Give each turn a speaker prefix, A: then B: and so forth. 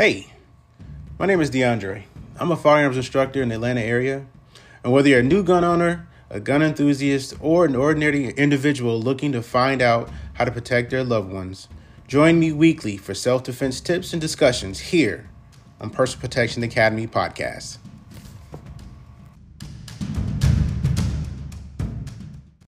A: Hey, my name is DeAndre. I'm a firearms instructor in the Atlanta area. And whether you're a new gun owner, a gun enthusiast, or an ordinary individual looking to find out how to protect their loved ones, join me weekly for self defense tips and discussions here on Personal Protection Academy podcast.